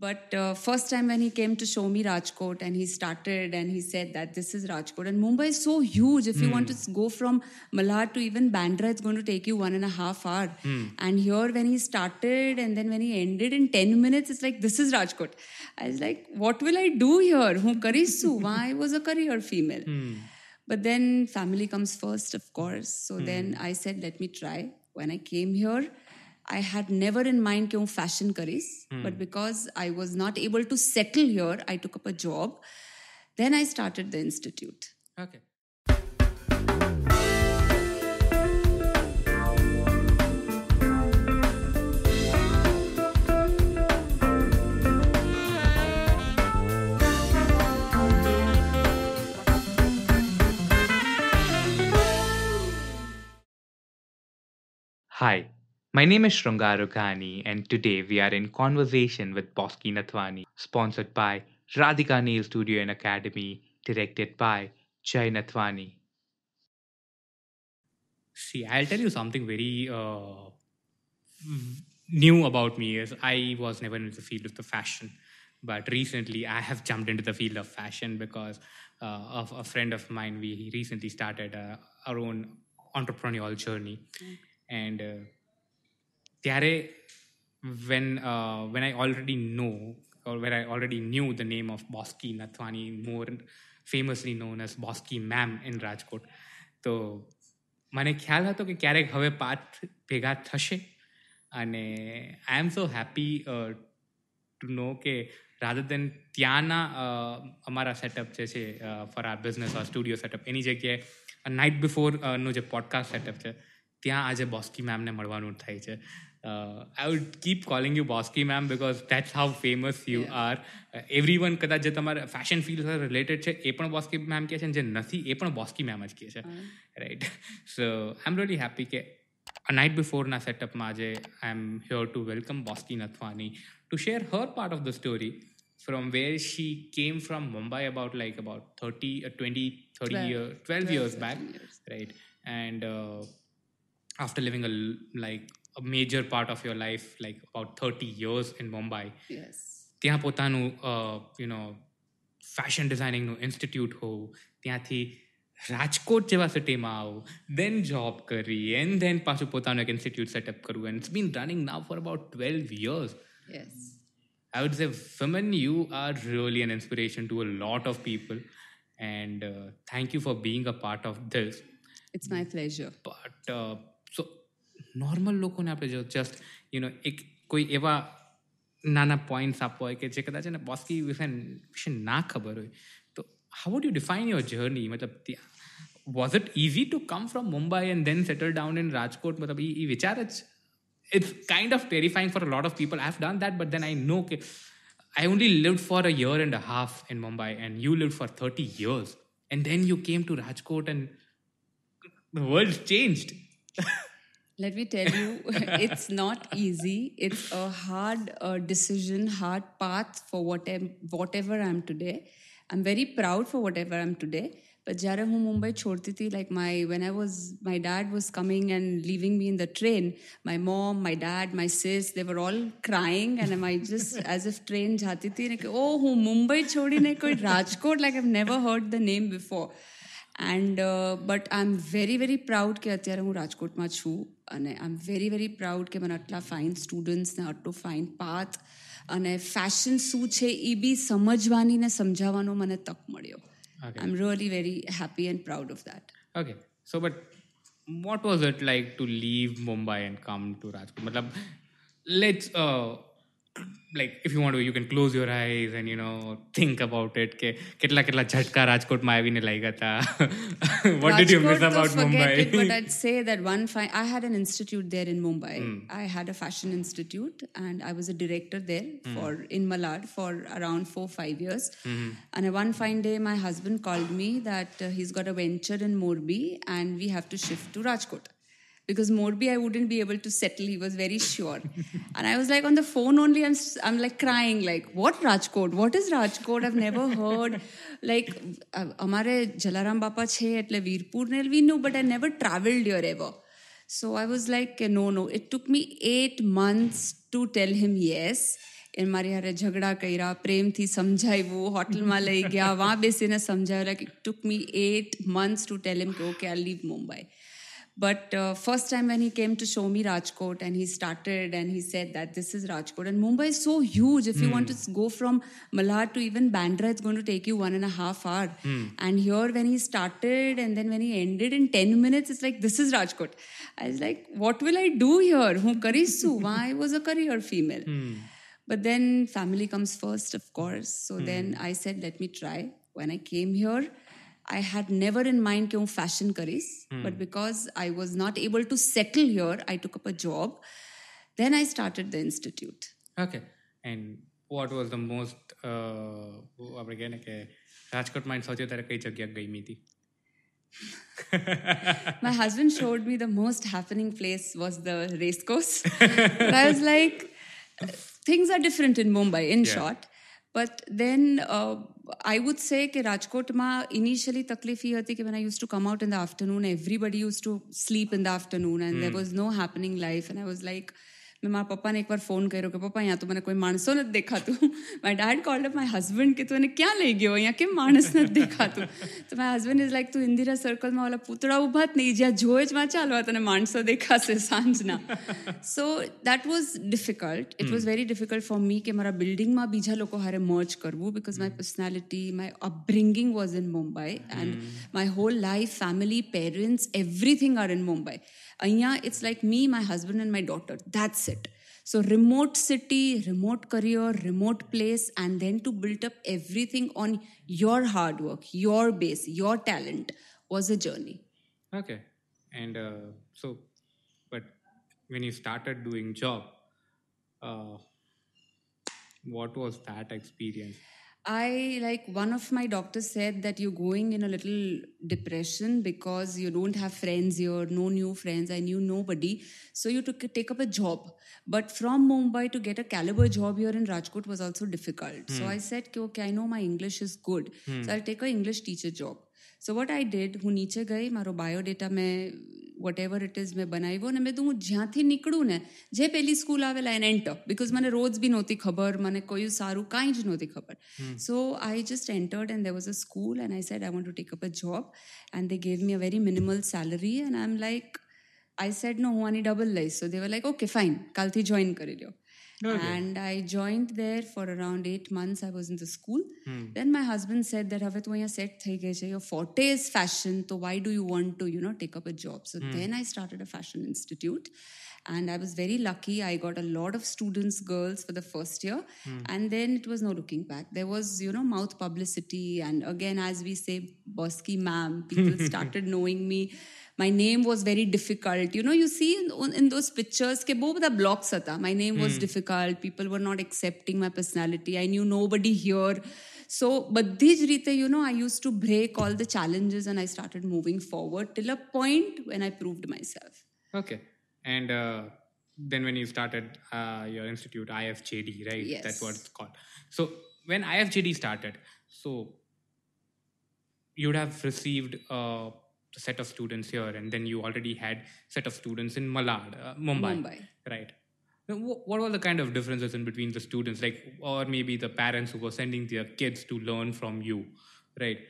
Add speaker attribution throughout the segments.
Speaker 1: But uh, first time when he came to show me Rajkot and he started and he said that this is Rajkot and Mumbai is so huge. If you want to hmm. go from Malad to even Bandra, it's going to take you one and a half hour. Hmm. And here when he started and then when he ended in 10 minutes, it's like, this is Rajkot. I was like, what will I do here? Who karisu? Why was a career female? Hmm. But then family comes first, of course. So then I said, let me try. When I came here, I had never in mind कि fashion karis. Hmm. But because I was not able to settle here, I took up a job. Then I started the institute.
Speaker 2: Okay. Hi, my name is Shrungar Rughani, and today we are in conversation with Bosky Nathwani, sponsored by Radhika Nail Studio and Academy, directed by Jay Nathwani. See, I'll tell you something very uh, new about me is I was never in the field of the fashion, but recently I have jumped into the field of fashion because uh, of a friend of mine. We recently started uh, our own entrepreneurial journey, and uh, ત્યારે when uh, when I already know or already I already knew the name of Bosky Nathwani, more famously Bosky Ma'am in Rajkot, તો મને ખ્યાલ હતો કે ક્યારેક હવે path ભેગા થશે. અને I M so happy to know કે રાધર દેન ત્યાંના અમારા સેટઅપ જે છે for our business or studio setup એની જગ્યાએ નાઇટ બિફોરનું જે પોડકાસ્ટ સેટઅપ છે ત્યાં આજે બોસ્કી મેમને મળવાનું થાય છે. I would keep calling you Boski ma'am because that's how famous you are every one કદાચ જે તમારા ફેશન ફિલ્ડ સાથે રિલેટેડ છે એ પણ બોસ્કી મેમ કહે છે અને જે નથી એ પણ બોસ્કી મેમ જ કહે છે right so I am really happy કે a night before na setup maje i'm here to welcome boski nathwani to share her part of the story from where she came from mumbai about like about 30 uh, 20 30
Speaker 1: Twelve.
Speaker 2: year 12 years
Speaker 1: 13
Speaker 2: back
Speaker 1: years.
Speaker 2: right and uh, after living a l- like a major part of your life like about 30 years in mumbai
Speaker 1: Yes.
Speaker 2: ત્યાં પોતાનું you know fashion ડિઝાઇનિંગનું institute હોવું ત્યાંથી રાજકોટ જેવા સિટીમાં આવું then job કરી and then પાછું પોતાનું એક ઇન્સ્ટિટ્યૂટ સેટઅપ કરવું and it's been running now for about twelve years
Speaker 1: Yes.
Speaker 2: I would say, women, you are really an inspiration to a lot of people. And uh, thank you for being a part of this.
Speaker 1: It's my pleasure.
Speaker 2: But so normal લોકોને આપણે જો just you know એક કોઈ એવા નાના points આપવા હોય કે જે કદાચ એને બોસ્કી વિશે વિશે ના ખબર હોય તો how would you define your journey મતલબ ત્યાં was it easy to come from Mumbai and then settle down in Rajkot મતલબ એ એ વિચાર જ it's kind of terrifying for a lot of people. I've done that, but then I know that I only lived for a year and a half in Mumbai, and you lived for 30 years. And then you came to Rajkot, and the world changed.
Speaker 1: Let me tell you, it's not easy. It's a hard uh, decision, hard path for whatever, whatever I'm today. I'm very proud for whatever I'm today. But જ્યારે હું મુંબઈ છોડતી હતી like my when I was my dad was coming and leaving me in the train, my mom, my dad, my sis, they were all crying and I just as if train જાતી હતી ને કે oh હું મુંબઈ છોડીને કોઈ Rajkot like I've never heard the name before. And but I am very very proud કે અત્યારે હું રાજકોટમાં છું અને I am very very proud કે મને આટલા ફાઇન સ્ટુડન્ટ્સને આટલું ફાઇન પાથ અને ફેશન શું છે એ બી સમજવાની ને સમજાવવાનો મને તક મળ્યો
Speaker 2: Okay.
Speaker 1: I am really very happy and proud of that
Speaker 2: Okay, so but what was it like to leave Mumbai and come to Rajkot? Matlab, let's uh, like if you want to, you can close your eyes and you know think about it. કે કેટલા કેટલા ઝટકા રાજકોટમાં આવીને લાગ્યા હતા what did you miss
Speaker 1: Rajkot,
Speaker 2: about
Speaker 1: though, forget
Speaker 2: Mumbai?
Speaker 1: It, but I'd say that one fine. I had an institute there in Mumbai. I had a fashion institute, and I was a director there for in Malad for around four five years. And uh, one fine day, my husband called me that uh, he's got a venture in Morbi, and we have to shift to Rajkot. because Morbi, I wouldn't be able to settle. He was very sure. and I was like, on the phone only, I'm, I'm like crying, like, what Rajkot? What is Rajkot? I've never heard. like, Amare Jalaram Bapa Che at Virpur, we knew, but I never traveled here ever. So I was like, no, no. It took me eight months to tell him yes. એ મારી હારે ઝઘડા કર્યા પ્રેમથી સમજાવ્યું હોટલમાં લઈ ગયા વાં બેસીને સમજાવ્યું like it took me eight months to tell એમ કે ઓકે આ leave Mumbai but uh, first time when he came to show me Rajkot and he started and he said that this is Rajkot and Mumbai is so huge. If you want to hmm. go from Malad to even Bandra, it's going to take you one and a half hour. Hmm. And here when he started and then when he ended in 10 minutes, it's like, this is Rajkot. I was like, what will I do here? Who karisu? I was a career female. Hmm. But then family comes first, of course. So then I said, let me try. When I came here, I had never in mind कि હું fashion કરીશ but because I was not able to settle here I took up a job then I started the institute
Speaker 2: okay and what was the most આપણે કહે ને કે રાજકોટમાં સૌથી વધારે કઈ જગ્યા ગમી હતી
Speaker 1: my husband showed me the most happening place was the race course but I was like things are different in Mumbai in
Speaker 2: Yeah.
Speaker 1: short but then uh, I would say that Rajkotma initially taklif hati ki when I used to come out in the afternoon, everybody used to sleep in the afternoon and there hmm. was no happening life. And I was like, મેં મારા પપ્પાને એકવાર phone કર્યો કે પપ્પા અહીંયા તો મને કોઈ માણસો નથી દેખાતું my dad called up my husband કે તું એને ક્યાં લઈ ગયો અહીંયા કેમ માણસ નથી દેખાતું તો માય હસબન્ડ ઇઝ લાઈક તું ઇન્દિરા સર્કલમાં ઓલા પૂતળા ઊભા જ નહીં જ્યાં જોઈ જ માં ચાલો તને માણસો દેખાશે સાંજના so that was difficult it was very difficult for me કે મારા બિલ્ડિંગમાં બીજા લોકો હારે મર્જ કરવું because my personality my upbringing was in Mumbai and my whole life family parents everything are in Mumbai અહીંયા it's like me my husband and my daughter that's it So remote city, remote career, remote place, and then to build up everything on your hard work, your base, your talent was a journey.
Speaker 2: Okay. And uh, so, but when you started doing job, uh, what was that experience?
Speaker 1: I like one of my doctors said that you're going in a little depression because you don't have friends here, no new friends. I knew nobody, so you took take up a job. But from Mumbai to get a caliber job here in Rajkot was also difficult. So hmm. I said, okay, I know my English is good, hmm. so I'll take a English teacher job. So what I did હું નીચે ગઈ મારો biodata મેં vote ever it is મેં બનાવ્યો અને મેં તો હું જ્યાંથી નીકળું ને જે પહેલી સ્કૂલ આવેલા એન એન્ટર બિકોઝ મને રોજ બી નહોતી ખબર મને કયું સારું કાંઈ જ નહોતી ખબર. So I just entered and there was a school and I said I want to take up a job and they gave me a very minimal salary and I am like I said no હું આની double લઈશ. So they were like okay fine કાલથી join કરી લ્યો. and I joined there for around eight months. I was in the school. Then my husband said that હવે તું અહીંયા set થઈ ગઈ છે your forte is fashion so why do you want to you know take up a job so then I started a fashion institute and I was very lucky I got a lot of students girls for the first year and then it was no looking back there was you know mouth publicity and again as we say Bosky ma'am people started knowing me my name was very difficult. You know you see in, in those pictures ke bo the blocks hata. My name was hmm. difficult. People were not accepting my personality. I knew nobody here. So but j rite you know i used to break all the challenges and i started moving forward till a point when i proved myself.
Speaker 2: Okay. And uh then when you started uh, your institute IFJD, right?
Speaker 1: Yes.
Speaker 2: That's what it's called. So when IFJD started, so you'd have received uh, set of students here, and then you already had set of students in Malad, uh, Mumbai,
Speaker 1: Mumbai.
Speaker 2: right? Now, wh- What were the kind of differences in between the students, like, or maybe the parents who were sending their kids to learn from you, right?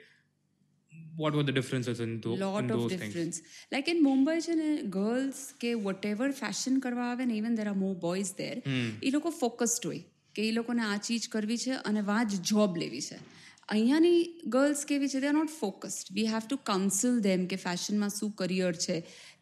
Speaker 2: What were the differences in, tho-
Speaker 1: lot
Speaker 2: in
Speaker 1: of
Speaker 2: those things?
Speaker 1: difference like in mumbai છે ને girls કે whatever fashion કરવા આવે ને even there are more boys there એ લોકો focused હોય કે એ લોકોને આ ચીજ કરવી છે અને વા જ જોબ લેવી છે અહીંયાની ગર્લ્સ કેવી છે they are not focused we have to counsel them કે ફેશનમાં શું કરિયર છે.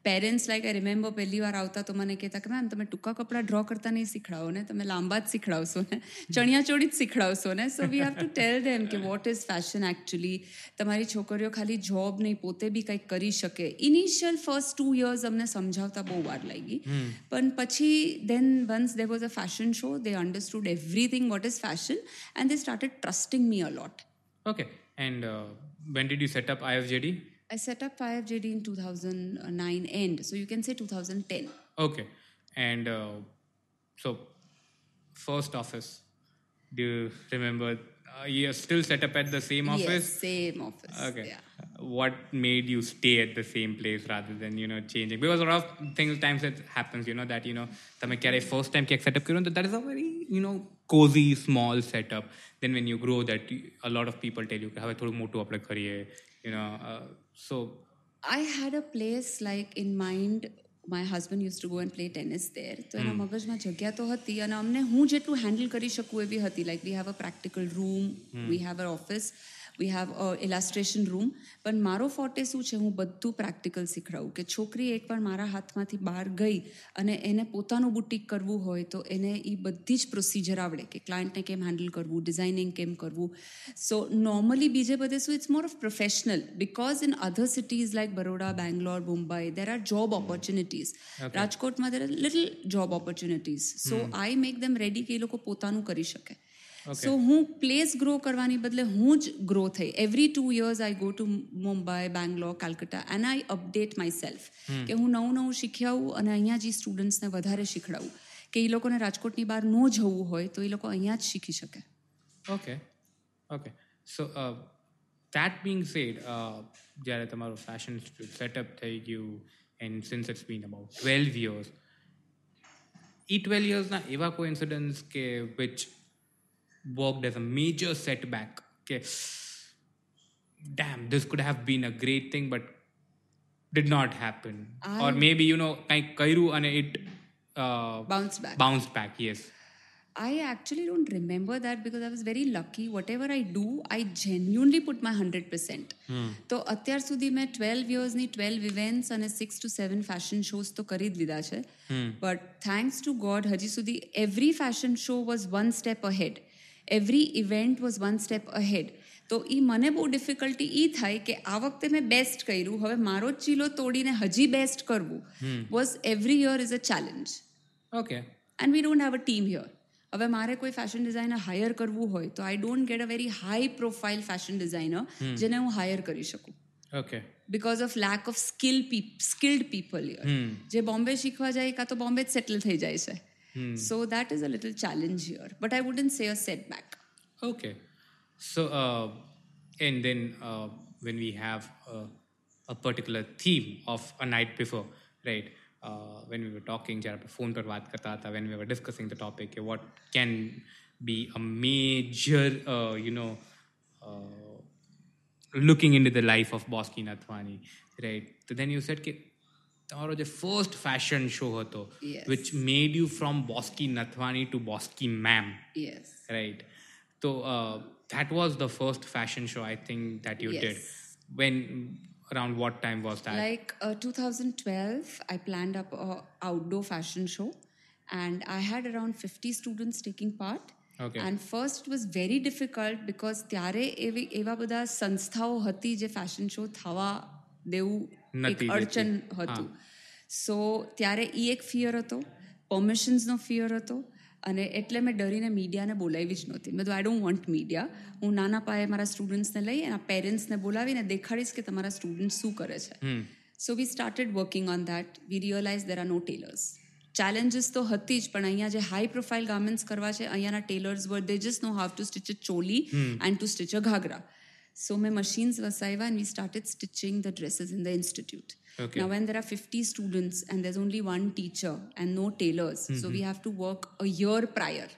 Speaker 1: પેરેન્ટ્સ લાઈક આઈ રિમેમ્બર પહેલી વાર આવતા તો મને કહેતા કે મેમ તમે ટૂંકા કપડાં ડ્રો કરતા નહીં શીખડાવો ને તમે લાંબા જ શીખડાવશો ને ચણિયાચોળી જ શીખડાવશો ને. So we have to tell them કે વોટ ઇઝ ફેશન એકચ્યુઅલી તમારી છોકરીઓ ખાલી જોબ નહીં પોતે બી કંઈક કરી શકે. ઇનિશિયલ ફર્સ્ટ ટુ યર્સ અમને સમજાવતા બહુ વાર લાગી. પણ પછી then once they was a fashion show they understood everything what is fashion and they started trusting me a lot
Speaker 2: Okay. And uh, when did you set up IFJD?
Speaker 1: I set up IFJD in 2009 end, so you can say 2010.
Speaker 2: Okay. And uh, so, first office, do you remember? Uh, you're still set up at the same office?
Speaker 1: Yes, same office.
Speaker 2: Okay.
Speaker 1: Yeah.
Speaker 2: what made you stay at the same place rather than you know changing because a lot of things times it happens you know that you know તમે ક્યારે first time ક્યાંક setup કર્યો તો that is a very you know cozy small setup then when you grow that a lot of people tell you કે હવે થોડું મોટું આપણે કરીએ you know uh, so
Speaker 1: I had a place like in mind. My husband used to go and play tennis there. તો એના મગજમાં જગ્યા તો હતી અને અમને હું જેટલું હેન્ડલ કરી શકું એવી હતી like we have a practical room V have a office We have a illustration room પણ મારો ફોટે શું છે? હું બધું પ્રેક્ટિકલ શીખડાવું કે છોકરી એકવાર મારા હાથમાંથી બહાર ગઈ અને એને પોતાનું બુટીક કરવું હોય તો એને એ બધી જ પ્રોસિજર આવડે કે ક્લાયન્ટને કેમ હેન્ડલ કરવું ડિઝાઇનિંગ કેમ કરવું. સો નોર્મલી બીજે બધે શું? It's more of professional because in other cities like Baroda Bangalore Mumbai there are job opportunities રાજકોટમાં there are little job opportunities so I make them ready કે એ લોકો પોતાનું કરી શકે. સો હું પ્લેસ ગ્રો કરવાની બદલે હું જ ગ્રો થઈ. Every two years I go to Mumbai Bangalore Calcutta and I update myself કે હું નવું નવું શીખી આવું અને અહીંયા જે સ્ટુડન્ટ્સને વધારે શીખડાવું. કે એ લોકોને રાજકોટની બહાર ન જવું હોય તો એ લોકો અહીંયા જ શીખી શકે.
Speaker 2: Okay okay so that being said જ્યારે તમારું ફેશન સેટઅપ થઈ ગયું and since it's been about twelve years A twelve યર્સના એવા કોઈ ઇન્સિડન્ટ્સ કે which worked as a major setback કે damn, this could have been a great thing, but did not happen. or maybe, you know, કંઈક કર્યું અને it uh,
Speaker 1: bounce back
Speaker 2: bounced back. Yes.
Speaker 1: I actually don't remember that because I was very lucky. Whatever I do, I genuinely put my 100%. તો અત્યાર સુધી મેં twelve યર્સની twelve events અને six two સેવન fashion shows તો કરી જ લીધા છે બટ થેન્ક્સ ટુ ગોડ હજી સુધી every fashion show was one step ahead Every event was one step ahead તો એ મને બહુ ડિફિકલ્ટી એ થાય કે આ વખતે મેં બેસ્ટ કર્યું. હવે મારો ચીલો તોડીને હજી બેસ્ટ કરવું was every year is a challenge
Speaker 2: okay
Speaker 1: and we don't have a team here હવે મારે કોઈ ફેશન ડિઝાઇનર હાયર કરવું હોય તો I don't get a very high profile fashion designer જેને હું હાયર કરી શકું.
Speaker 2: Okay
Speaker 1: because of lack of skill skilled people year જે બોમ્બે શીખવા જાય કાં તો બોમ્બે જ સેટલ થઈ જાય છે. Hmm. So that is a little challenge here, but I wouldn't say a setback.
Speaker 2: Okay. So, uh, and then uh, when we have a, a, particular theme of a night before, right? Uh, when we were talking, जब phone when we were discussing the topic, what can be a major, uh, you know, uh, looking into the life of Bosky Nathwani, right? So then you said, તમારો જે first fashion show હતો
Speaker 1: Yes.
Speaker 2: which made you from Bosky Nathwani to Bosky ma'am
Speaker 1: yes
Speaker 2: right so uh, that was the first fashion show i think that you
Speaker 1: Yes.
Speaker 2: did when around what time was that
Speaker 1: Like uh, 2012, I planned up a outdoor fashion show, and I had around 50 students taking part.
Speaker 2: Okay.
Speaker 1: And first it was very difficult because ત્યારે એવી એવા બધા સંસ્થાઓ હતી જે fashion show થવા દેવું એક અડચણ હતું. સો ત્યારે એ એક ફિયર હતો પરમિશન્સનો ફિયર હતો અને એટલે મેં ડરીને મીડિયાને બોલાવી જ નહોતી. મેં તો આઈ ડોન્ટ વોન્ટ મીડિયા હું નાના પાયે મારા સ્ટુડન્ટ્સને લઈ એના પેરેન્ટ્સને બોલાવીને દેખાડીશ કે તમારા સ્ટુડન્ટ શું કરે છે. So we started working on that we realise there are no tailors challenges તો હતી જ પણ અહીંયા જે હાઈ પ્રોફાઇલ ગાર્મેન્ટ્સ કરવા છે અહીંયાના tailors were they just know how to stitch a choli and to stitch a ghagra સો મેં machines વસાવ્યા and we started stitching the dresses in the institute
Speaker 2: Okay.
Speaker 1: Now, when there are 50 students and there's only one teacher and no tailors, so we have to work a year prior.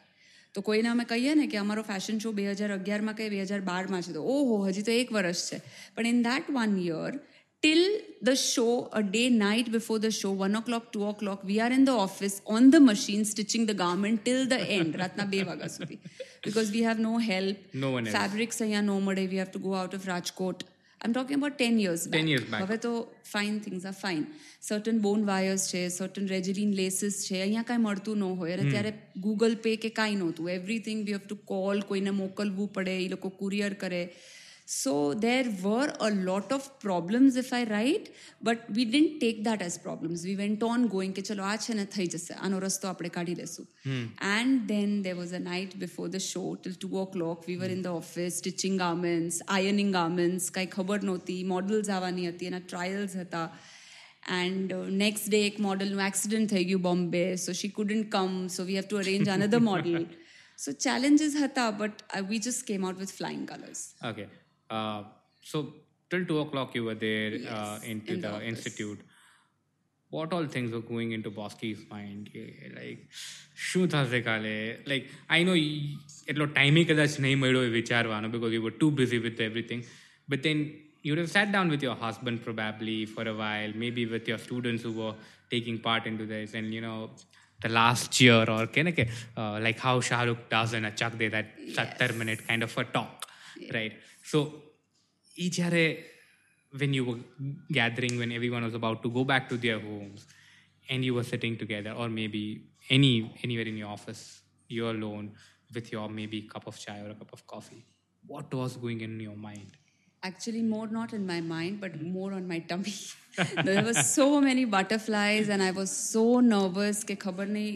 Speaker 1: તો કોઈને અમે કહીએ ને કે અમારો fashion show બે હજાર અગિયારમાં કે બે હજાર બારમાં છે તો ઓહો હજી તો એક વર્ષ છે પણ in that one year till the saw a day night before the show one O clock two O clock we are in the office on the machine stitching the garment till the and રાતના બે વાગ્યા સુધી because we have no help
Speaker 2: No one else.
Speaker 1: Fabrics અહીંયા નો મળે વી have two go out of Rajkot I am talking about ten years
Speaker 2: 10 years back.
Speaker 1: હવે તો fine things are fine certain bone wires છે certain રેજિલિન લેસીસ છે અહીંયા કાંઈ મળતું ન હોય અને ત્યારે ગૂગલ પે કે કાંઈ નહોતું everything V have to call કોઈને મોકલવું પડે એ લોકો કુરિયર કરે સો દેર વર અ lot of problems if I write but we didn't tech that as problems we went on going કે ચલો આ છે ને થઈ જશે આનો રસ્તો આપણે કાઢી લેશું and then there was a night before the show till two O clock V var in the office stitching garments આયનિંગ garments કાંઈ ખબર નહોતી મોડલ્સ આવવાની હતી એના ટ્રાયલ્સ હતા એન્ડ નેક્સ્ટ ડે એક મોડલનું એક્સિડન્ટ થઈ ગયું બોમ્બે સો શી couldn't come so we have two arrange another model so challenges હતા but we just came out with flying colours
Speaker 2: okay uh, so till two o'clock you were there uh,
Speaker 1: Yes,
Speaker 2: into
Speaker 1: in the
Speaker 2: the,
Speaker 1: office.
Speaker 2: institute. What all things were going into Bosky's mind? કે like શું થશે કાલે like I know y- એટલો ટાઈમે કદાચ નહીં મળ્યો એ વિચારવાનો because you were too busy with everything but then you would have sat down with your husband probably for a while maybe with your students who were taking part into this and you know the last year or કે ને કે uh, like how Shahrukh does in a Chak De that 70 minute kind of a talk right so એ જ્યારે when you were gathering when everyone was about to go back to their homes and you were sitting together or maybe any anywhere in your office you're alone with your maybe cup of chai or a cup of coffee what was going in your mind
Speaker 1: Actually, more not in my mind, but more on my tummy. there were so many butterflies, and I was so nervous કે ખબર નહીં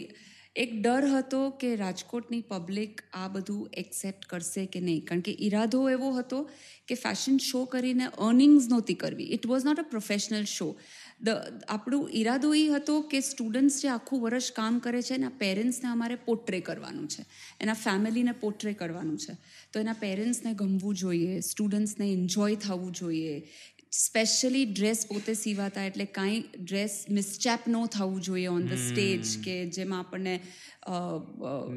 Speaker 1: એક ડર હતો કે રાજકોટની public આ બધું એક્સેપ્ટ કરશે કે નહીં. કારણ કે ઈરાદો એવો હતો કે ફેશન શો કરીને અર્નિંગ્સ નહોતી કરવી. It was not a professional show the આપણું ઈરાદો એ હતો કે સ્ટુડન્ટ્સ જે આખું વર્ષ કામ કરે છે, એના પેરેન્ટ્સને અમારે પોટ્રે કરવાનું છે. એના ફેમિલીને પોટ્રે કરવાનું છે. તો એના પેરેન્ટ્સને ગમવું જોઈએ સ્ટુડન્ટ્સને એન્જોય થવું જોઈએ. સ્પેશિયલી ડ્રેસ પોતે સીવાતા એટલે કાંઈ ડ્રેસ મિસચેપ ન થવું જોઈએ ઓન ધ સ્ટેજ કે જેમાં આપણને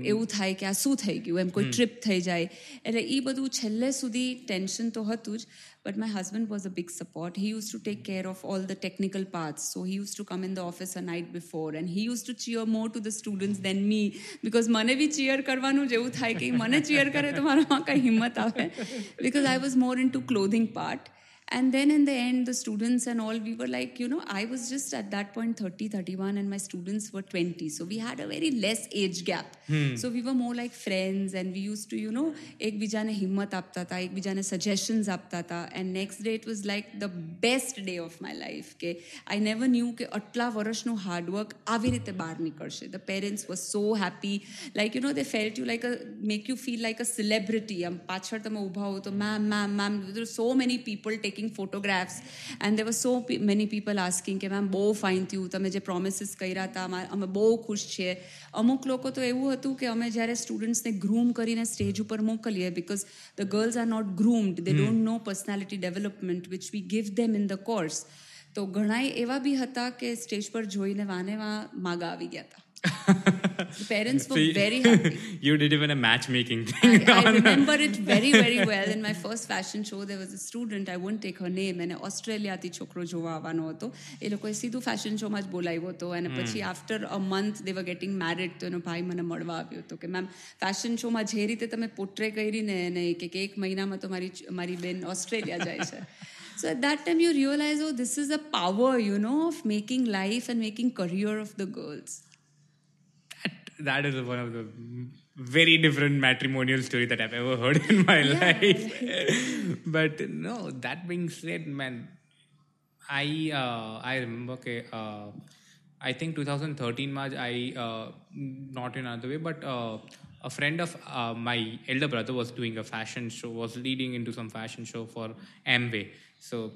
Speaker 1: એવું થાય કે આ શું થઈ ગયું એમ કોઈ ટ્રીપ થઈ જાય. એટલે એ બધું છેલ્લે સુધી ટેન્શન તો હતું જ but my husband was a big support he use to take care of all the technical parts so he use to come in the office a night before and he use to cheer more to the students than me because મને બી cheer કરવાનું જ એવું થાય કે મને cheer કરે તો મારામાં કંઈ હિંમત આવે. Because I was more into clothing part And then in the end, the students and all, we were like, you know, I was just at that point 30, 31, and my students were 20. So we had a very less age gap. So we were more like friends, and we used to, you know, એકબીજાને હિંમત આપતા હતા એકબીજાને suggestions આપતા હતા and next day it was like the best day of my life કે I never new કે આટલા વર્ષનું હાર્ડવર્ક આવી રીતે બહાર નીકળશે the parents was so happy like you know they felt you like a make you feel like a celebrity આમ પાછળ તમે ઊભા હો તો ma'am ma'am ma'am so many people taking photographs and there were so many people asking કે ma'am બહુ fine થયું તમે જે પ્રોમિસીસ કર્યા હતા અમે બહુ ખુશ છીએ અમુક લોકો તો એવું હતું કે અમે જ્યારે સ્ટુડન્ટ્સને ગ્રૂમ કરીને સ્ટેજ ઉપર મોકલીએ because the girls are not groomed they don't know personality development which we give them in the course તો ઘણાય એવા બી હતા કે સ્ટેજ પર જોઈને વાને વા માગા આવી ગયા હતા. Parents var
Speaker 2: See,
Speaker 1: very happy
Speaker 2: you did even a matchmaking thing
Speaker 1: I, I remember it very, very well. In my first fashion show, there was a student, I won't take her name, અને ઓસ્ટ્રેલિયાથી છોકરો જોવા આવવાનો હતો એ લોકોએ સીધું fashion શોમાં જ બોલાવ્યો હતો અને પછી after a month they var gating married તો એનો ભાઈ મને મળવા આવ્યો હતો કે મેમ ફેશન શોમાં જે રીતે તમે પોટ્રે કરી ને એને કે કે એક મહિનામાં તો મારી મારી બેન ઓસ્ટ્રેલિયા જાય છે So at that time you realize, oh, this is a power, you know, of making life and making career of the girls.
Speaker 2: that is one of the very different matrimonial story that I've ever heard in my life. but no, that being said, man, I uh, I remember okay, uh, I think 2013 March I uh, not in another way, but uh, a friend of uh, my elder brother was doing a fashion show, was leading into some fashion show for Amway. So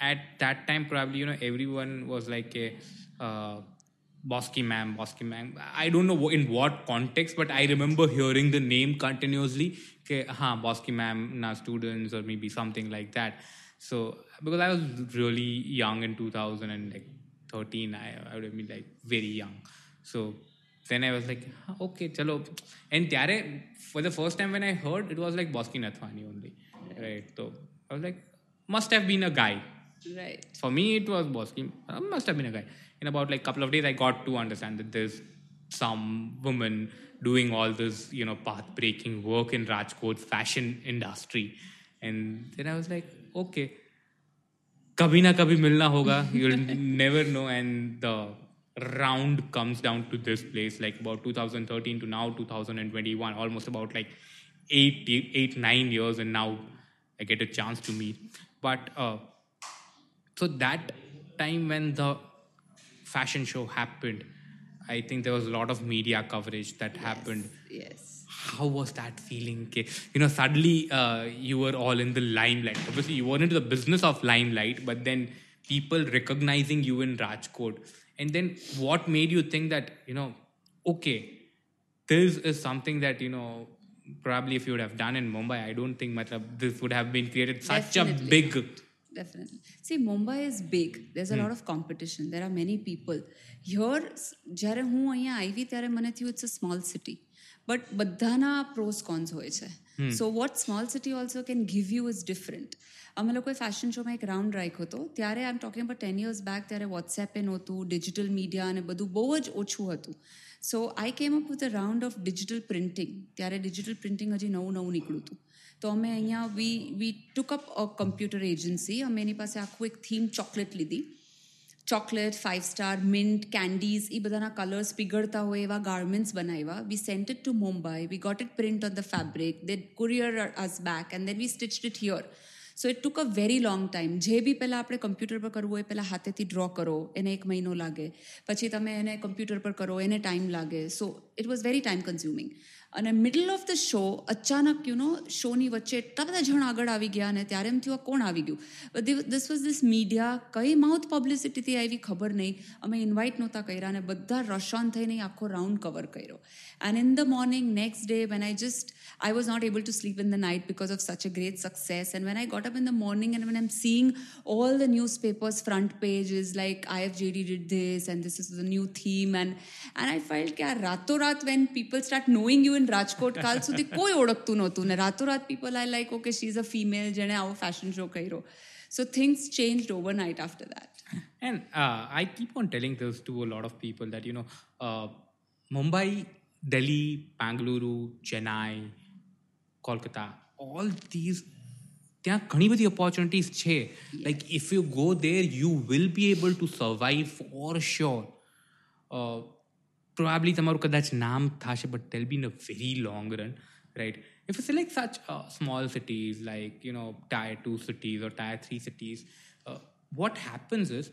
Speaker 2: at that time, probably you know everyone was like a uh, Bosky ma'am, Bosky ma'am. I don't know in what context, but I remember hearing the name continuously. Ha, Bosky ma'am, na students, or maybe something like that. So, because I was really young in 2013, I, I would have been like very young. So, then I was like, okay, chalo. And tyare, for the first time when I heard, it was like Bosky Nathwani only. Right. So, I was like, must have been a guy.
Speaker 1: Right.
Speaker 2: For me, it was Bosky. Uh, must have been a guy in about like a couple of days, I got to understand that there's some woman doing all this, you know, path breaking work in Rajkot fashion industry. And then I was like, okay, kabhi na kabhi milna hoga. You'll never know. And the round comes down to this place, like about 2013 to now 2021, almost about like eight, eight nine years. And now I get a chance to meet. But uh, so that time when the fashion show happened i think there was a lot of media coverage that happened
Speaker 1: Yes.
Speaker 2: how was that feeling? You know, suddenly uh, you were all in the limelight. Obviously, you weren't into the business of limelight, but then people recognizing you in Rajkot. And then what made you think that, you know, okay, this is something that, you know, probably if you would have done in Mumbai, I don't think matlab, this would have been created such a big
Speaker 1: definitely. See, Mumbai is big. There's a lot of competition. There are many people. Here, જ્યારે હું અહીંયા આવી ત્યારે મને થયું it's a small city but બધાના pros cons હોય છે. So what small city also can give you is different અમે લોકોએ ફેશન શોમાં એક રાઉન્ડ રાખ્યો હતો. ત્યારે I am talking about ten years back ત્યારે વોટ્સએપે નહોતું ડિજિટલ મીડિયા અને બધું બહુ જ ઓછું હતું. So I came up with a round of digital printing ત્યારે ડિજિટલ પ્રિન્ટિંગ હજી નવું નવું નીકળ્યું હતું. તો અમે અહીંયા we we took up a computer agency અમે એની પાસે આખું એક થીમ ચોકલેટ લીધી chocolate Five Star mint candies એ બધાના કલર્સ પીગળતા હોય એવા ગાર્મેન્ટ્સ બનાવ્યા we sent it to Mumbai we got it print on the fabric they courier us back and then we stitched it here so it took a very long time જે બી પહેલાં આપણે computer પર કરવું હોય પહેલાં હાથેથી ડ્રો કરો એને એક મહિનો લાગે પછી તમે એને કમ્પ્યુટર પર કરો એને ટાઈમ લાગે so it was very time consuming અને મિડલ ઓફ ધ શો અચાનક યુ નો શોની વચ્ચે એટલા બધા જણ આગળ આવી ગયા અને ત્યારે એમ થયું આ કોણ આવી ગયું દિસ વોઝ દિસ મીડિયા કઈ માઉથ પબ્લિસિટીથી આવી ખબર નહીં અમે ઇન્વાઇટ નહોતા કર્યા અને બધા રશ ઓન થઈને આખો રાઉન્ડ કવર કર્યો and in the morning next day when I just I was not able to sleep in the night because of such a great success and when I got up in the morning and when I M seeing all the newspapers front pages like IFJD did this and this is the new theme and and I felt કે આ રાતોરાત when people start knowing you in Rajkot કાલ સુધી કોઈ ઓળખતું નહોતું ને રાતોરાત people are like okay she's a female જેણે આવો ફેશન શો કર્યો so things changed overnight after that
Speaker 2: And uh, I keep on telling this to a lot of people that, you know, uh, Mumbai, Delhi, Bangalore, Chennai, Kolkata, all these, ત્યાં ઘણી બધી opportunities છે like if you go there you will be able to survive for sure probably તમારું કદાચ નામ થશે but it'll be in a very long run right if you select such uh, small cities like you know tier 2 cities or tier 3 cities uh, what happens is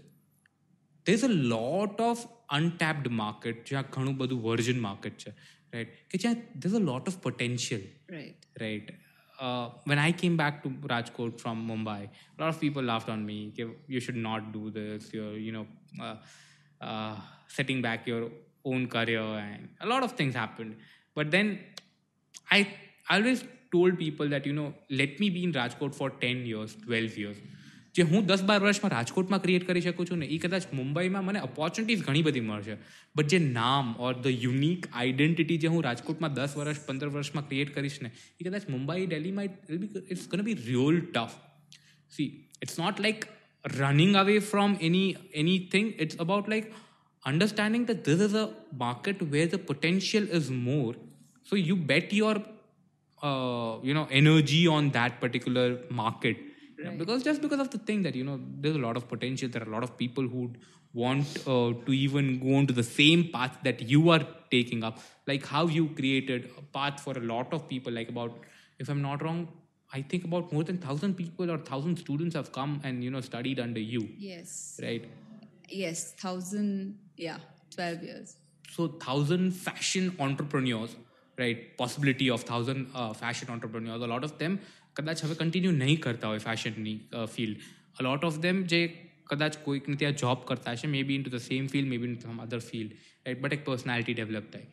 Speaker 2: there's a lot of untapped market જ્યાં ઘણું બધું virgin market છે right કે જ્યાં there's a lot of potential
Speaker 1: right
Speaker 2: right uh, when i came back to rajkot from mumbai a lot of people laughed on me "Okay, you should not do this you're you know uh, uh, setting back your own career and a lot of things happened but then i always told people that you know let me be in rajkot for 10 years 12 years જે હું દસ બાર વર્ષમાં રાજકોટમાં create કરી શકું છું ને એ કદાચ મુંબઈમાં મને ઓપોર્ચ્યુનિટીઝ ઘણી બધી મળશે બટ જે નામ ઓર ધ યુનિક આઈડેન્ટિટી જે હું રાજકોટમાં દસ વર્ષ પંદર વર્ષમાં ક્રિએટ કરીશ ને એ કદાચ મુંબઈ દિલ્હીમાં it's gonna be real tough see it's not like running away from any anything it's about like understanding that this is a market where the potential is more so you bet your uh, you know energy on that particular market. Yeah, because just because of the thing that you know there's a lot of potential there are a lot of people who want uh, to even go into the same path that you are taking up. Like how you created a path for a lot of people like about if i'm not wrong i think about more than 1000 people or 1000 students have come and you know studied under you.
Speaker 1: Yes.
Speaker 2: Right?
Speaker 1: Yes thousand yeah 12 years
Speaker 2: so thousand fashion entrepreneurs right possibility of thousand uh, fashion entrepreneurs a lot of them કદાચ હવે continue નહીં કરતા હોય ફેશનની field a lot of them જે કદાચ કોઈકને ત્યાં job કરતા હશે મે બી in two the same field May B in two sum other field right but એક પર્સનાલિટી ડેવલપ થાય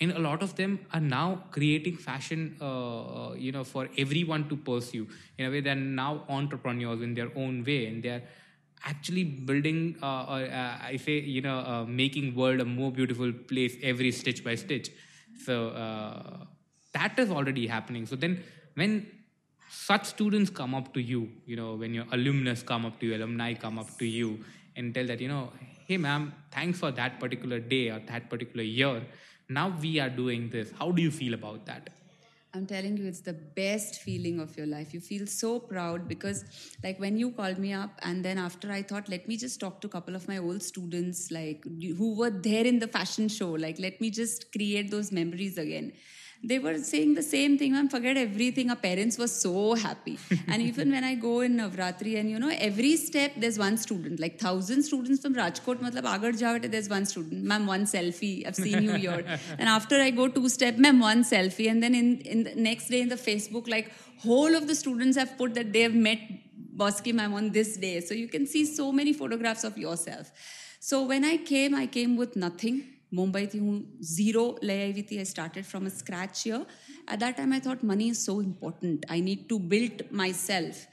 Speaker 2: and a lot of them are now creating fashion uh, uh, you know for everyone to pursue in a way they're now entrepreneurs in their own way and they're actually building uh, or, uh, i say you know uh, making world a more beautiful place every stitch by stitch. So uh, that is already happening. So then when such students come up to you you know when your alumnus come up to you alumni come up to you and tell that you know hey ma'am thanks for that particular day or that particular year. Now we are doing this. How do you feel about that
Speaker 1: I'm telling you, it's the best feeling of your life. You feel so proud because, like, when you called me up, and then after I thought, let me just talk to a couple of my old students, like, who were there in the fashion show. Like, let me just create those memories again. They were saying the same thing, man, forget everything. Our parents were so happy. and even when I go in Navratri, and you know, every step there's one student, like thousand students from Rajkot, matlab, agar jaawate, there's one student. Ma'am, one selfie. I've seen you here. and after I go two step, ma'am, one selfie. And then in, in the next day in the Facebook, like, whole of the students have put that they have met Bosky ma'am on this day. So you can see so many photographs of yourself. So when I came, I came with nothing. મુંબઈથી હું zero લઈ આવી હતી I started from a scratch યર at that time I thought money is so important I need to build myself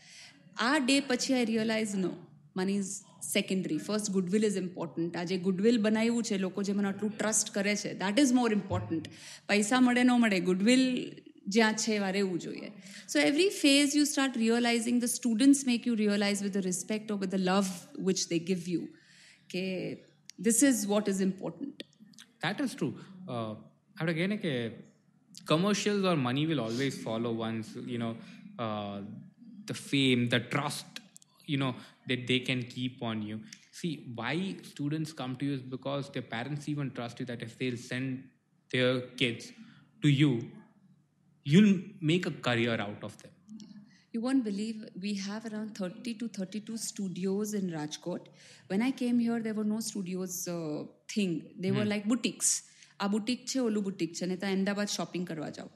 Speaker 1: આ day પછી I realise no money is secondary first goodwill is important આ જે goodwill બનાવ્યું છે લોકો જે મને આટલું ટ્રસ્ટ કરે છે દેટ ઇઝ મોર ઇમ્પોર્ટન્ટ પૈસા મળે ન મળે ગુડવિલ જ્યાં છે એવા રહેવું જોઈએ so every phase you start realising the students make you realise with the respect of with the love which they give you કે this is what is important
Speaker 2: that is true. Uh, would again કે commercials or money will always follow once you know uh, the fame, the trust, you know that they can keep on you. See why students come to you is because their parents even trust you that if they'll send their kids to you, you'll make a career out of them.
Speaker 1: You won't believe we have around 30 to 32 studios in Rajkot. When I came here, there were no studios uh, thing. They were like boutiques. આ boutique છે ઓલું boutique છે ને ત્યાં Ahmedabad shopping કરવા જાઓ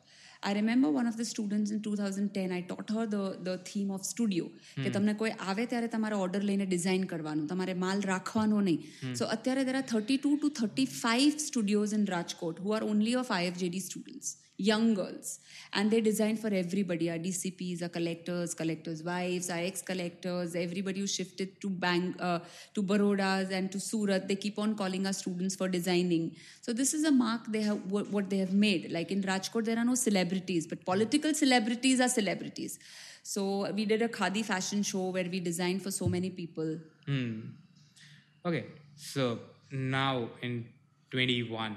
Speaker 1: I remember one of the students in two thousand ten I ટોટ Har the the theme of studio કે તમને કોઈ આવે ત્યારે તમારે ઓર્ડર લઈને ડિઝાઇન કરવાનું તમારે માલ રાખવાનો નહીં સો અત્યારે there are thirty two two thirty five studios in Rajkot who are only of IFJD students young girls. And they design for everybody. Our dcps our collectors collectors wives our ex collectors everybody who shifted to bank uh, to barodas and to surat they keep on calling us students for designing. So this is a mark they have what, what they have made. Like in rajkot there are no celebrities but political celebrities are celebrities. So we did a khadi fashion show where we designed for so many people.
Speaker 2: Hmm. Okay, so now in 21,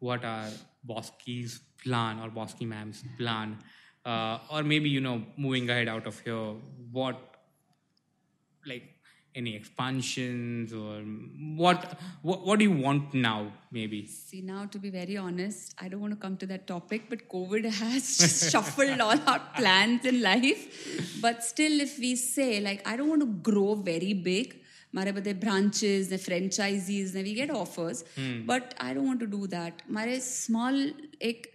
Speaker 2: what are Bosky's plan or Bosky ma'am's plan? Uh, or maybe, you know, moving ahead out of here, what, like, any expansions or what, what, what do you want now, maybe?
Speaker 1: See, now to be very honest, I don't want to come to that topic, but COVID has shuffled all our plans in life. But still, if we say, like, I don't want to grow very big, મારે બધે branches ને franchises ને we get offers but I don't want to do that મારે small એક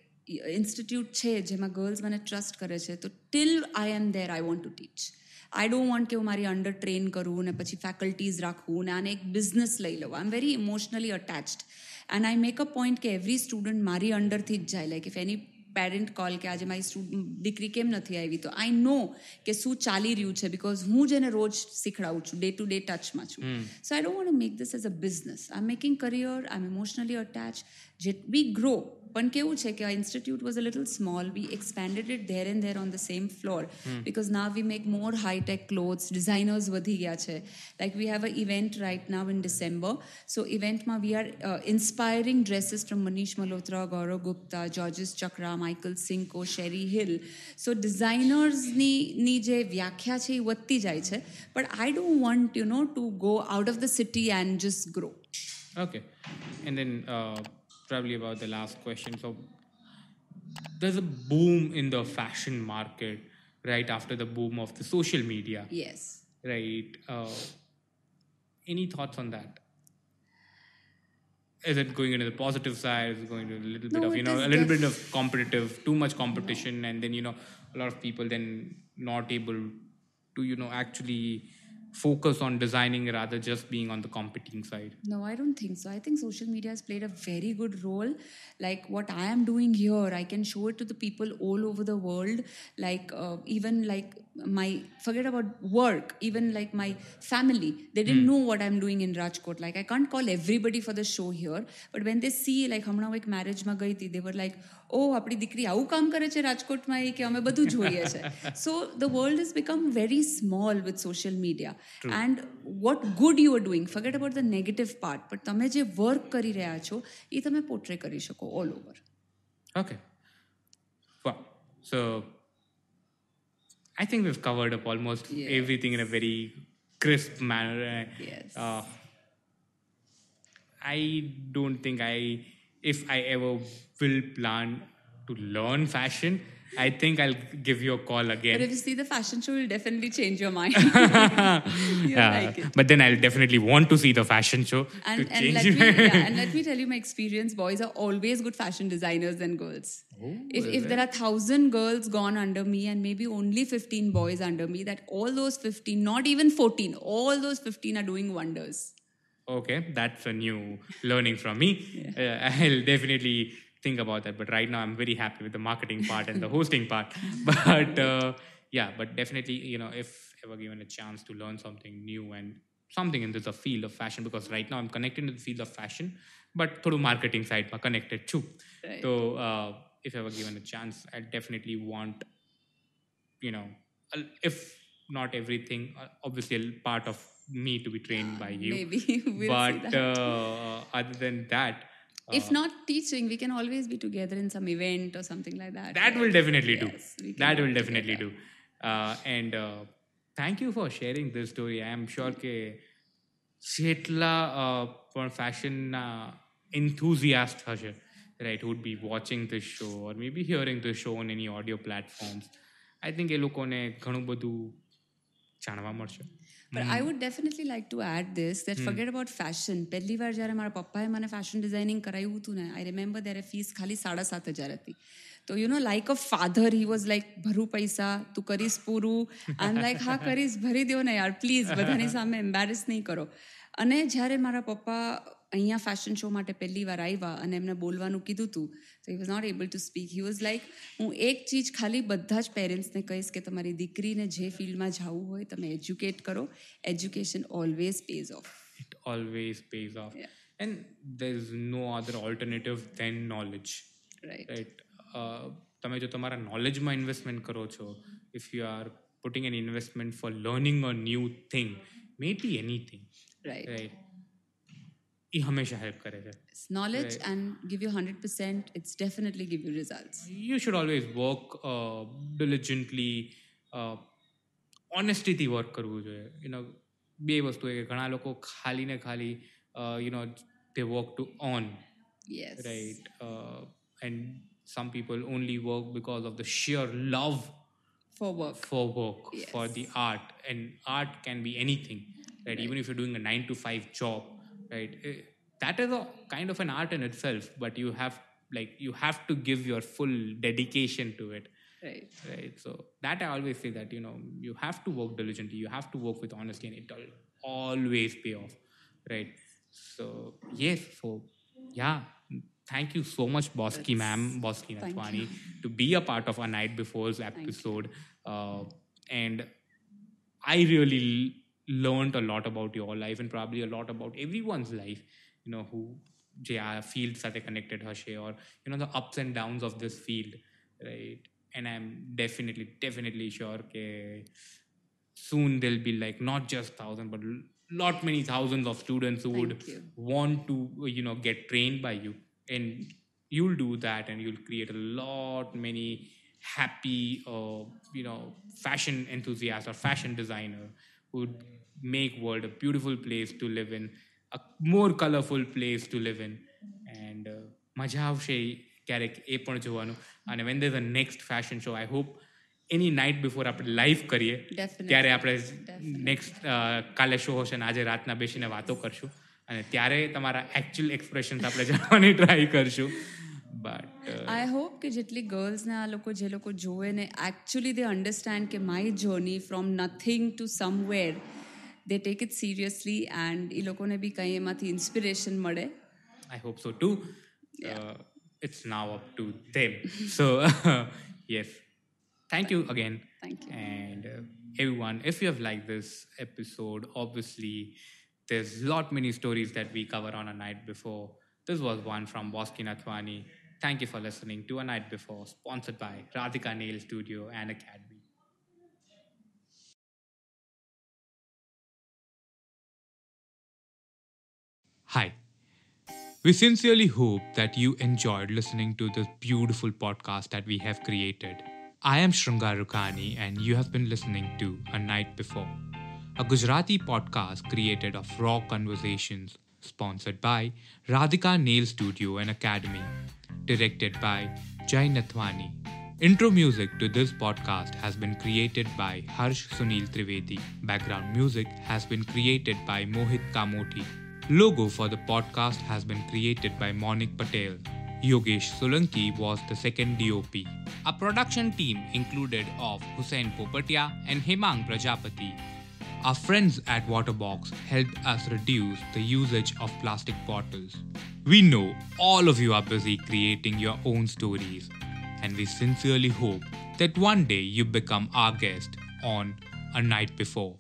Speaker 1: institute છે જેમાં girls મને trust કરે છે તો till I am there I want to teach I don't want કે હું મારી અંડર ટ્રેન કરું ને પછી ફેકલ્ટીઝ રાખવું ને આને એક બિઝનેસ લઈ લઉં. I am very emotionally attached and I make a point કે એવરી સ્ટુડન્ટ મારી અંડરથી જ જાય. Like if any parent call કે આજે મારી સ્ટુડન્ટ દીકરી કેમ નથી આવી તો આઈ નો કે શું ચાલી રહ્યું છે બિકોઝ હું જેને રોજ શીખડાવું છું ડે ટુ ડે ટચમાં છું so I don't want make this as a business I am making career I am emotionally attach જે વી ગ્રો પણ કેવું છે કે આ institute was a little small we expanded it there and there on the same floor because now V make more high tech clothes designers વધી ગયા છે like we have a event right now in December so ઇવેન્ટમાં we are inspiring dresses from Manish Malhotra Gaurav Gupta Georges Chakra Michael Cinco Sherri Hill સો ડિઝાઇનર્સની ની જે વ્યાખ્યા છે એ વધતી જાય છે but I don't want you know to go out of the city and just grow
Speaker 2: Okay. And then uh, probably about the last question. So there's a boom in the fashion market right after the boom of the social media,
Speaker 1: Yes.
Speaker 2: right? Uh, any thoughts on that? Is it going into the positive side? Is it going to a little bit
Speaker 1: No,
Speaker 2: of you know a little
Speaker 1: def-
Speaker 2: bit of competitive, too much competition, and then you know a lot of people then not able to you know actually focus on designing rather just being on the competing side.
Speaker 1: No, I don't think so. I think social media has played a very good role. Like what I am doing here, I can show it to the people all over the world. Like uh, even like my forget about work, even like my family, they didn't know what I'm doing in Rajkot. Like I can't call everybody for the show here, but when they see like હમણાં હું એક મેરેજમાં ગઈ હતી they were like ઓ આપણી દીકરી આવું કામ કરે છે રાજકોટમાં એ કે અમે બધું જોઈએ છે સો the world is become very small with social media and what good you are doing forget about the negative part પણ તમે જે વર્ક કરી રહ્યા છો એ તમે પોર્ટ્રે કરી શકો all over
Speaker 2: Okay. Wow. So I think we've covered up almost
Speaker 1: Yes.
Speaker 2: everything in a very crisp manner.
Speaker 1: Yes.
Speaker 2: Uh, I don't think I, if I ever will plan to learn fashion, I think I'll give you a call again.
Speaker 1: But if you see the fashion show, you'll definitely change your mind.
Speaker 2: Yeah,
Speaker 1: like it.
Speaker 2: But then I'll definitely want to see the fashion show
Speaker 1: And,
Speaker 2: to
Speaker 1: and, let me, yeah, and let me tell you my experience boys are always good fashion designers than girls if, if there are 1000 girls gone under me and maybe only 15 boys under me that all those 15 not even 14 all those 15 are doing wonders
Speaker 2: Okay, that's a new learning from me. Uh, I'll definitely think about that. But right now, I'm very happy with the marketing part and the hosting part. But uh, yeah, but definitely, you know, if ever given a chance to learn something new and something in this field of fashion, because right now I'm connected to the field of fashion, but through marketing side, I'm connected too.
Speaker 1: Right.
Speaker 2: So uh, if ever given a chance, I definitely want, you know, if not everything, uh, obviously a part of me to be trained by you.
Speaker 1: Maybe we'll see
Speaker 2: but
Speaker 1: that.
Speaker 2: uh, other than that,
Speaker 1: if not teaching, we can always be together in some event or something like that.
Speaker 2: that
Speaker 1: right?
Speaker 2: will definitely
Speaker 1: Yes, we
Speaker 2: do.
Speaker 1: can
Speaker 2: That will
Speaker 1: work
Speaker 2: definitely
Speaker 1: together.
Speaker 2: do. Uh, and uh, thank you for sharing this story. I am sure કે જેટલા uh, પણ fashion enthusiast હશે right who would be watching this show or maybe hearing this show on any audio platforms I think એ લોકોને ઘણું બધું જાણવા મળશે.
Speaker 1: But I would definitely like to add this that forget about fashion પહેલી વાર જ્યારે મારા પપ્પાએ મને ફેશન ડિઝાઇનિંગ કરાવ્યું હતું ને આઈ રિમેમ્બર ત્યારે ફીસ ખાલી સાડા સાત હજાર હતી. તો you know like a father he was like ભરું પૈસા તું કરીશ પૂરું. આઈ લાઈક હા કરીશ ભરી દો ને યાર પ્લીઝ બધાની સામે એમ્બેરેસ નહીં કરો. અને જ્યારે મારા પપ્પા અહીંયા ફેશન શો માટે પહેલી વાર આવ્યા અને એમને બોલવાનું કીધું હતું તો he was not able to speak he was like હું એક ચીજ ખાલી બધા જ પેરેન્ટ્સને કહીશ કે તમારી દીકરીને જે ફિલ્ડમાં જવું હોય તમે એજ્યુકેટ કરો. Education always pays off
Speaker 2: it always pays off and there is no other alternative than knowledge
Speaker 1: right
Speaker 2: right તમે જો તમારા નોલેજમાં ઇન્વેસ્ટમેન્ટ કરો છો if you are putting an investment for learning a new thing maybe anything
Speaker 1: right
Speaker 2: right એ હંમેશા help કરે છે
Speaker 1: knowledge
Speaker 2: Right.
Speaker 1: and give you 100% it's definitely give you results
Speaker 2: you should always work ડિલિજન્ટલી ઓનેસ્ટીથી work કરવું જોઈએ you know બે વસ્તુ એ કે ઘણા લોકો ખાલી ને ખાલી you know they work to on
Speaker 1: yes
Speaker 2: right uh, and some people only work because of the sheer love
Speaker 1: for work
Speaker 2: for work
Speaker 1: Yes.
Speaker 2: for the art and art can be anything right, even if you're doing a 9 to 5 job right? Eh, that is a kind of an art in itself but you have like you have to give your full dedication to it.
Speaker 1: Right.
Speaker 2: Right so that i always say that you know you have to work diligently you have to work with honesty and it'll always pay off right? So yes so yeah thank you so much bosky ma'am bosky
Speaker 1: Thank
Speaker 2: Nathwani, to be a part of a night before's episode. Uh, and i really learned a lot about your life and probably a lot about everyone's life you know who the fields that they connected Harshay or you know the ups and downs of this field right and I'm definitely definitely sure that soon there'll be like not just thousand but lot many thousands of students who
Speaker 1: Thank would you.
Speaker 2: want to you know get trained by you and you'll do that and you'll create a lot many happy uh, you know fashion enthusiasts or fashion designer would make world a beautiful place to live in a more colorful place to live in. And uh, મજા આવશે ક્યારેક એ પણ જોવાનું. અને when there's a next fashion show i hope any night before આપણે live કરીએ ત્યારે આપણે નેક્સ્ટ કાલે શો હશે ને આજે રાતના બેસીને વાતો કરશું. અને ત્યારે તમારા એકચ્યુઅલ એક્સપ્રેશન આપણે જાણવાની ટ્રાય કરશું. Uh,
Speaker 1: i hope ki jitli girls ne aa loko je loko joye ne actually they understand ke my journey from nothing to somewhere they take it seriously and i loko ne bhi kai ema inspiration maday.
Speaker 2: i hope so too. Uh, it's now up to them. So yes. Thank you again.
Speaker 1: Thank you.
Speaker 2: And uh, everyone if you have liked this episode obviously there's a lot many stories that we cover on a night before. This was one from Bosky Nathwani. Thank you for listening to A Night Before, sponsored by Radhika Nail Studio and Academy. Hi. We sincerely hope that you enjoyed listening to this beautiful podcast that we have created. I am Shrungar Rughani, and you have been listening to A Night Before, a Gujarati podcast created of raw conversations, sponsored by Radhika Nail Studio and Academy, directed by Jay Nathwani. Intro music to this podcast has been created by Harsh Sunil Trivedi. Background music has been created by Mohit Kamoti. Logo for the podcast has been created by Monik Patel. Yogesh Solanki was the second DOP. A production team included of Hussein Popatia and Hemang Prajapati. Our friends at Waterbox helped us reduce the usage of plastic bottles. We know all of you are busy creating your own stories, and we sincerely hope that one day you become our guest on a night before.